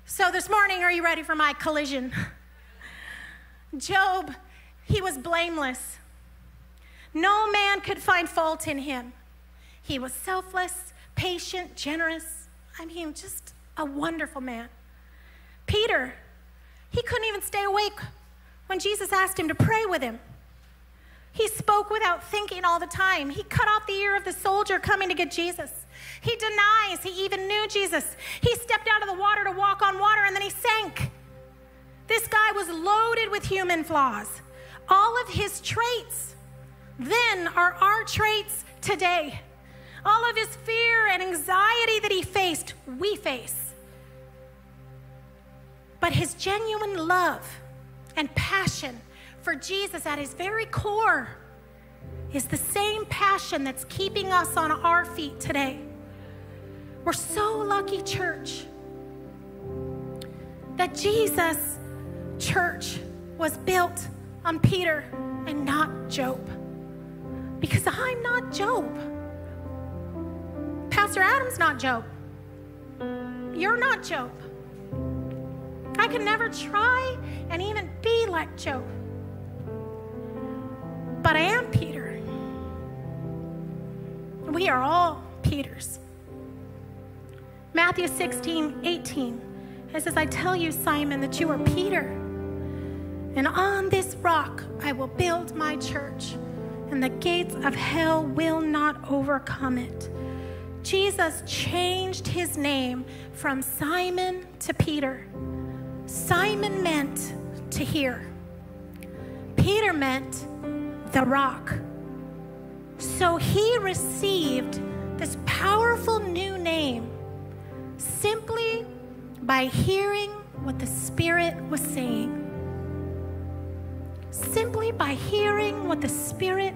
So this morning, are you ready for my collision? Job, he was blameless. No man could find fault in him. He was selfless, patient, generous, I mean, just a wonderful man. Peter, he couldn't even stay awake when Jesus asked him to pray with him. He spoke without thinking all the time. He cut off the ear of the soldier coming to get Jesus. He denies he even knew Jesus. He stepped out of the water to walk on water and then he sank. This guy was loaded with human flaws. All of his traits then are our traits today. All of his fear and anxiety that he faced, we face. But his genuine love and passion for Jesus at his very core is the same passion that's keeping us on our feet today. We're so lucky, church, that Jesus' church was built on Peter and not Job. Because I'm not Job. Pastor Adam's not Job. You're not Job. I could never try and even be like Job. But I am Peter. We are all Peters. Matthew 16, 18. It says, I tell you, Simon, that you are Peter. And on this rock I will build my church, and the gates of hell will not overcome it. Jesus changed his name from Simon to Peter. Simon meant to hear, Peter meant the rock. So he received this powerful new name simply by hearing what the Spirit was saying. Simply by hearing what the Spirit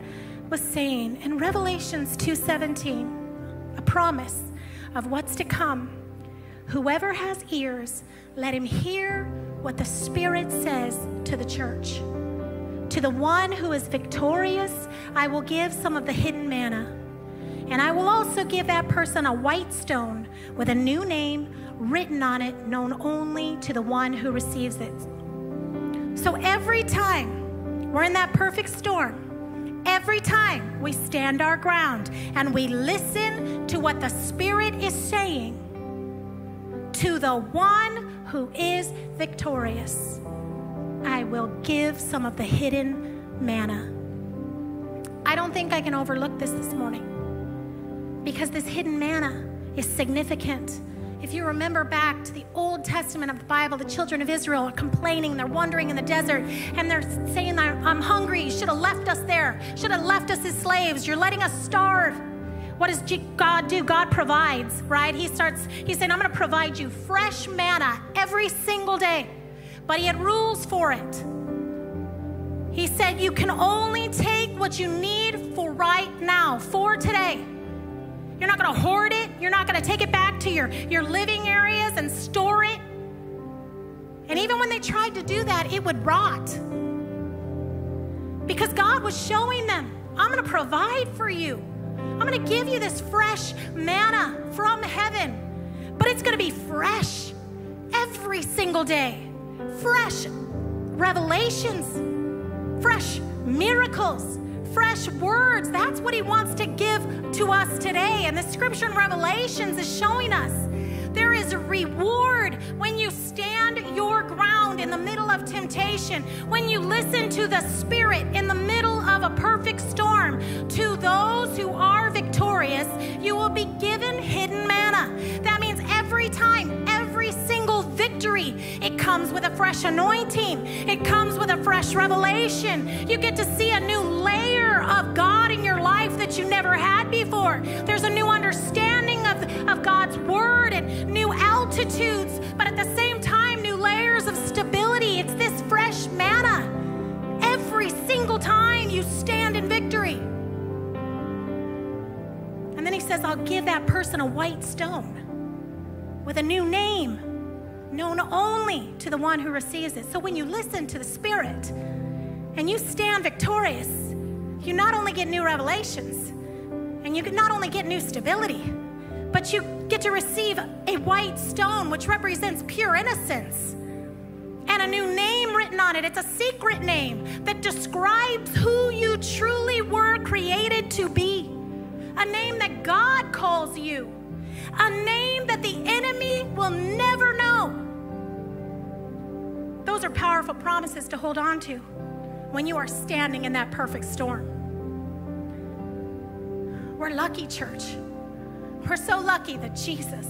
was saying. In Revelations 2:17, a promise of what's to come. Whoever has ears, let him hear what the Spirit says to the church. To the one who is victorious, I will give some of the hidden manna. And I will also give that person a white stone with a new name written on it, known only to the one who receives it. So every time we're in that perfect storm, Every time we stand our ground and we listen to what the Spirit is saying to the one who is victorious. I will give some of the hidden manna. I don't think I can overlook this this morning because this hidden manna is significant. If you remember back to the Old Testament of the Bible, the children of Israel are complaining, they're wandering in the desert, and they're saying, I'm hungry. You should have left us there, should have left us as slaves. You're letting us starve. What does God do? God provides, right? He starts, He said, I'm going to provide you fresh manna every single day. But He had rules for it. He said, You can only take what you need for right now, for today. You're not going to hoard it. You're not going to take it back to your, your living areas and store it. And even when they tried to do that, it would rot. Because God was showing them, I'm going to provide for you. I'm going to give you this fresh manna from heaven. But it's going to be fresh every single day. Fresh revelations, fresh miracles, fresh words. That's what He wants to give to us today. And the scripture in Revelations is showing us there is a reward when you stand your ground in the middle of temptation, when you listen to the Spirit in the middle of a perfect storm. To those who are victorious, you will be given hidden manna. That every time, every single victory, it comes with a fresh anointing, it comes with a fresh revelation. You get to see a new layer of God in your life that you never had before. There's a new understanding of, of God's word and new altitudes, but at the same time, new layers of stability. It's this fresh manna every single time you stand in victory. And then he says, I'll give that person a white stone with a new name, known only to the one who receives it. So when you listen to the Spirit and you stand victorious, you not only get new revelations, and you not only get new stability, but you get to receive a white stone, which represents pure innocence, and a new name written on it. It's a secret name that describes who you truly were created to be, a name that God calls you a name that the enemy will never know. Those are powerful promises to hold on to when you are standing in that perfect storm. We're lucky, church. We're so lucky that Jesus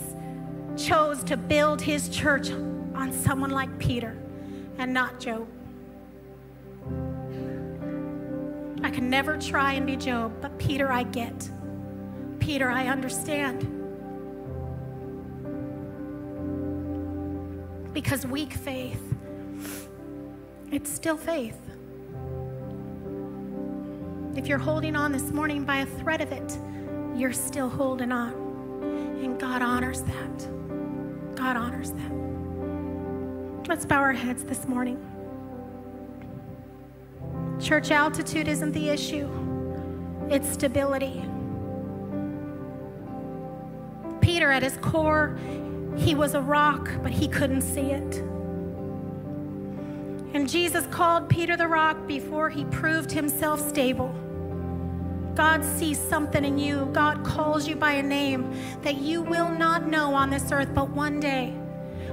chose to build his church on someone like Peter and not Job. I can never try and be Job, but Peter I get. Peter I understand. Because weak faith, it's still faith. If you're holding on this morning by a thread of it, you're still holding on. And God honors that. God honors that. Let's bow our heads this morning. Church altitude isn't the issue, it's stability. Peter, at his core, he was a rock, but he couldn't see it. And Jesus called Peter the rock before he proved himself stable. God sees something in you. God calls you by a name that you will not know on this earth, but one day,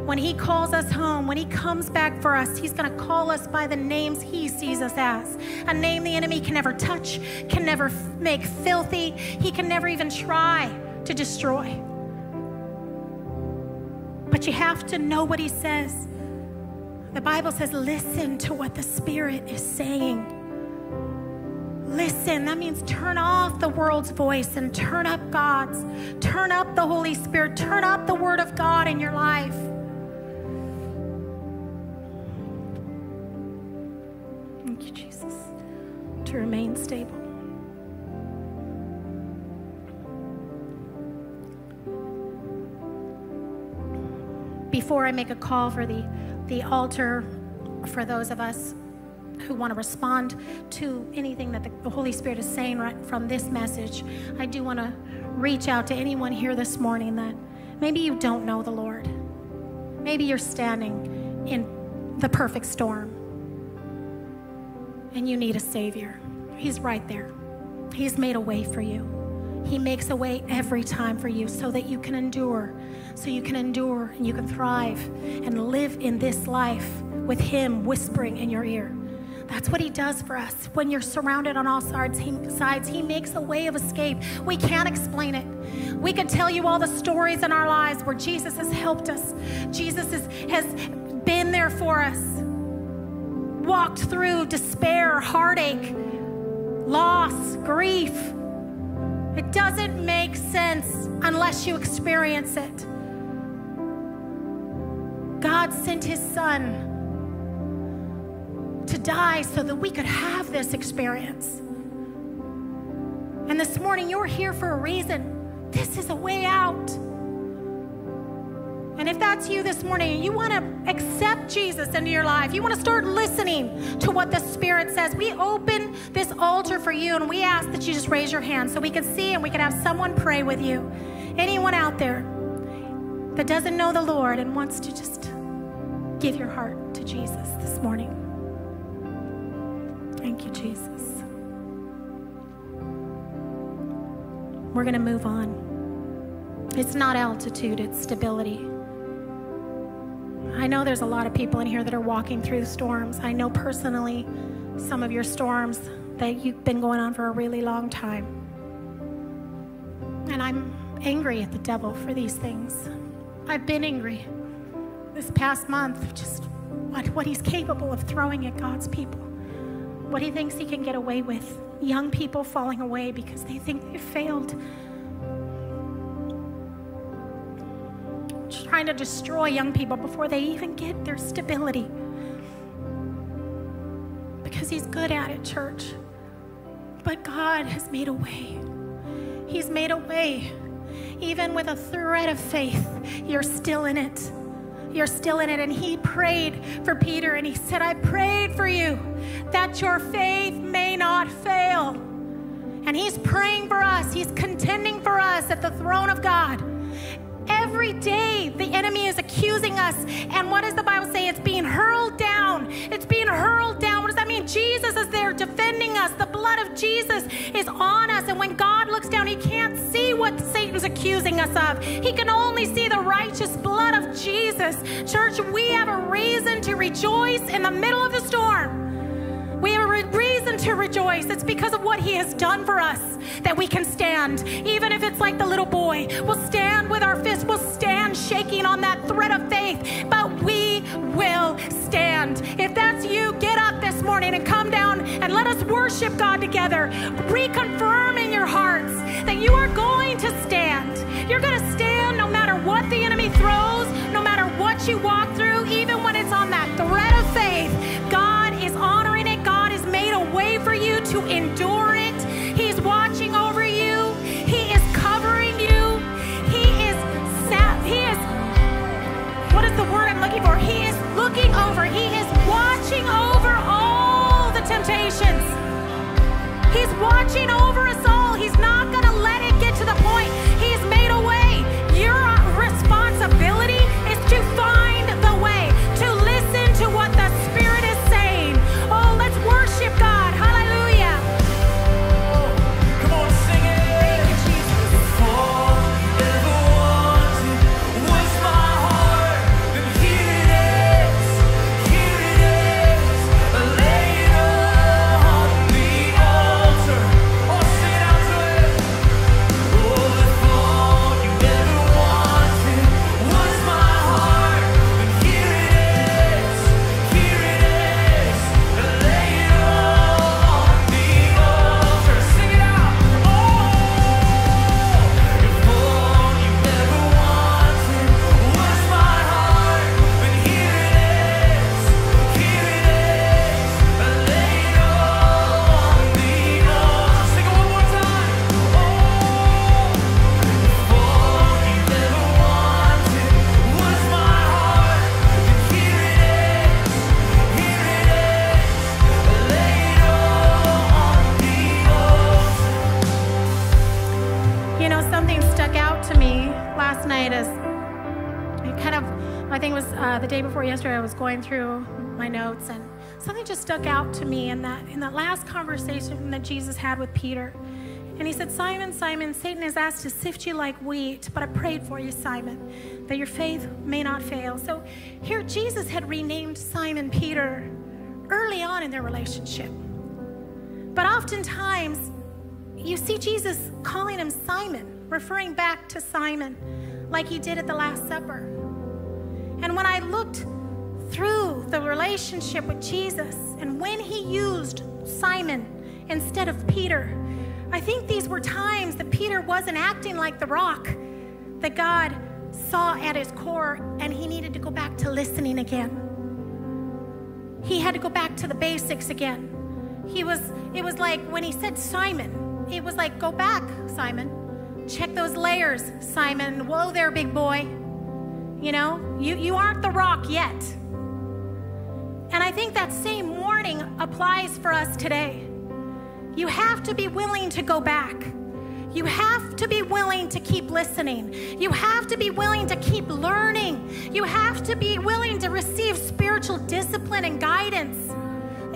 when He calls us home, when He comes back for us, He's going to call us by the names He sees us as. A name the enemy can never touch, can never make filthy, he can never even try to destroy. But you have to know what he says. The Bible says, listen to what the Spirit is saying. Listen, that means turn off the world's voice and turn up God's. Turn up the Holy Spirit. Turn up the Word of God in your life. Thank you, Jesus. To remain stable. Before I make a call for the, the altar, for those of us who want to respond to anything that the Holy Spirit is saying right from this message, I do want to reach out to anyone here this morning that maybe you don't know the Lord. Maybe you're standing in the perfect storm and you need a Savior. He's right there, He's made a way for you. He makes a way every time for you so that you can endure, so you can endure and you can thrive and live in this life with Him whispering in your ear. That's what He does for us. When you're surrounded on all sides, He, makes a way of escape. We can't explain it. We could tell you all the stories in our lives where Jesus has helped us, Jesus is, has been there for us, walked through despair, heartache, loss, grief. It doesn't make sense unless you experience it. God sent his son to die so that we could have this experience. And this morning, you're here for a reason. This is a way out. And if that's you this morning and you want to accept Jesus into your life, you want to start listening to what the Spirit says, we open this altar for you and we ask that you just raise your hand so we can see and we can have someone pray with you. Anyone out there that doesn't know the Lord and wants to just give your heart to Jesus this morning. Thank you, Jesus. We're going to move on. It's not altitude, it's stability. I know there's a lot of people in here that are walking through storms. I know personally some of your storms that you've been going on for a really long time. And I'm angry at the devil for these things. I've been angry this past month, just what, what he's capable of throwing at God's people, what he thinks he can get away with. Young people falling away because they think they've failed trying to destroy young people before they even get their stability. Because he's good at it, church. But God has made a way. He's made a way. Even with a thread of faith, you're still in it. You're still in it. And he prayed for Peter and he said, I prayed for you that your faith may not fail. And he's praying for us, he's contending for us at the throne of God. Every day, the enemy is accusing us. And what does the Bible say? It's being hurled down. It's being hurled down. What does that mean? Jesus is there defending us. The blood of Jesus is on us. And when God looks down, he can't see what Satan's accusing us of. He can only see the righteous blood of Jesus. Church, we have a reason to rejoice in the middle of the storm. We have a reason to rejoice. It's because of what He has done for us that we can stand. Even if it's like the little boy, we'll stand with our fists, we'll stand shaking on that thread of faith, but we will stand. If that's you, get up this morning and come down and let us worship God together. Reconfirm in your hearts that you are going to stand. You're going to stand no matter what the enemy throws, no matter what you walk through, even when it's on that thread of faith. Way for you to endure it. He's watching over you. He is covering you. He is sat. He is. What is the word I'm looking for? He is looking over. He is watching over all the temptations. He's watching over us uh, the day before yesterday, I was going through my notes and something just stuck out to me in that, in that last conversation that Jesus had with Peter. And he said, Simon, Simon, Satan has asked to sift you like wheat, but I prayed for you, Simon, that your faith may not fail. So here, Jesus had renamed Simon Peter early on in their relationship. But oftentimes, you see Jesus calling him Simon, referring back to Simon, like he did at the Last Supper. And when I looked through the relationship with Jesus and when he used Simon instead of Peter, I think these were times that Peter wasn't acting like the rock that God saw at his core and he needed to go back to listening again. He had to go back to the basics again. He was it was like when he said Simon, it was like go back, Simon. Check those layers, Simon. Whoa there, big boy. You know, you, you aren't the rock yet. And I think that same warning applies for us today. You have to be willing to go back. You have to be willing to keep listening. You have to be willing to keep learning. You have to be willing to receive spiritual discipline and guidance.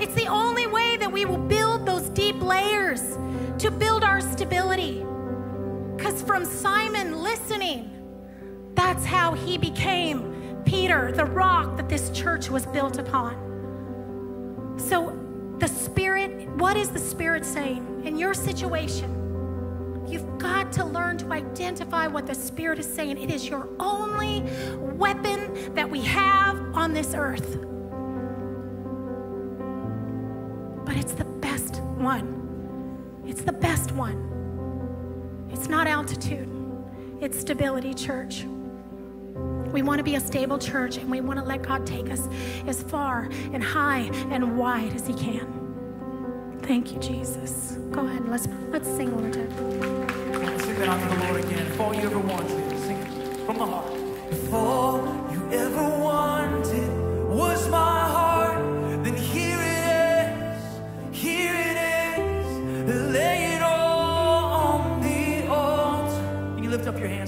It's the only way that we will build those deep layers to build our stability. Because from Simon listening, that's how he became Peter, the rock that this church was built upon. So, the Spirit, what is the Spirit saying in your situation? You've got to learn to identify what the Spirit is saying. It is your only weapon that we have on this earth. But it's the best one. It's the best one. It's not altitude, it's stability, church. We want to be a stable church and we want to let God take us as far and high and wide as He can. Thank you, Jesus. Go ahead, let's let's sing one more time. Let's sing that unto the Lord again. If all you ever wanted, sing it from the heart. If all you ever wanted was my heart, then here it is, here it is. Lay it all on the altar. Can you lift up your hands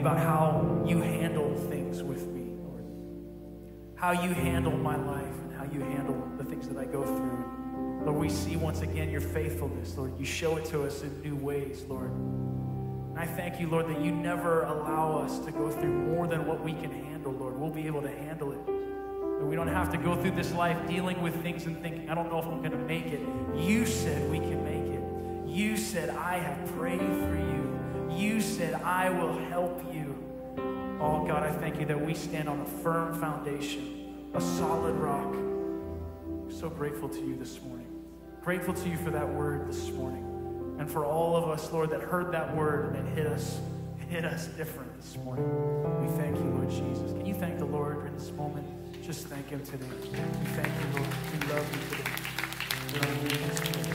about how you handle things with me, Lord, how you handle my life and how you handle the things that I go through. Lord, we see once again your faithfulness, Lord. You show it to us in new ways, Lord. And I thank you, Lord, that you never allow us to go through more than what we can handle, Lord. We'll be able to handle it. And we don't have to go through this life dealing with things and thinking, I don't know if I'm going to make it. You said we can make it. You said, I have prayed for you. You said, I will help you. Oh, God, I thank you that we stand on a firm foundation, a solid rock. So grateful to you this morning. Grateful to you for that word this morning. And for all of us, Lord, that heard that word and it hit us, it hit us different this morning. We thank you, Lord Jesus. Can you thank the Lord in this moment? Just thank him today. We thank you, Lord. We love you today. We love you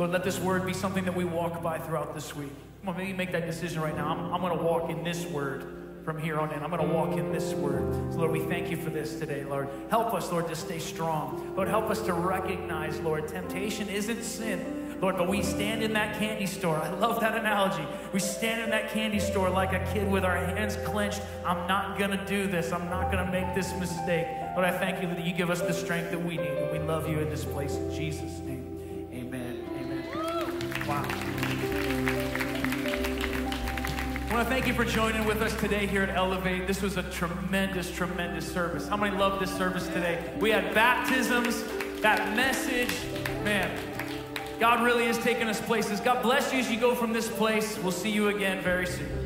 Lord, let this word be something that we walk by throughout this week. Come on, maybe make that decision right now. I'm, I'm going to walk in this word from here on in. I'm going to walk in this word. So, Lord, we thank you for this today, Lord. Help us, Lord, to stay strong. Lord, help us to recognize, Lord, temptation isn't sin. Lord, but we stand in that candy store. I love that analogy. We stand in that candy store like a kid with our hands clenched. I'm not going to do this. I'm not going to make this mistake. Lord, I thank you that you give us the strength that we need. And we love you in this place. In Jesus' name. Wow. I want to thank you for joining with us today here at Elevate. This was a tremendous, tremendous service. How many love this service today? We had baptisms, that message. Man, God really is taking us places. God bless you as you go from this place. We'll see you again very soon.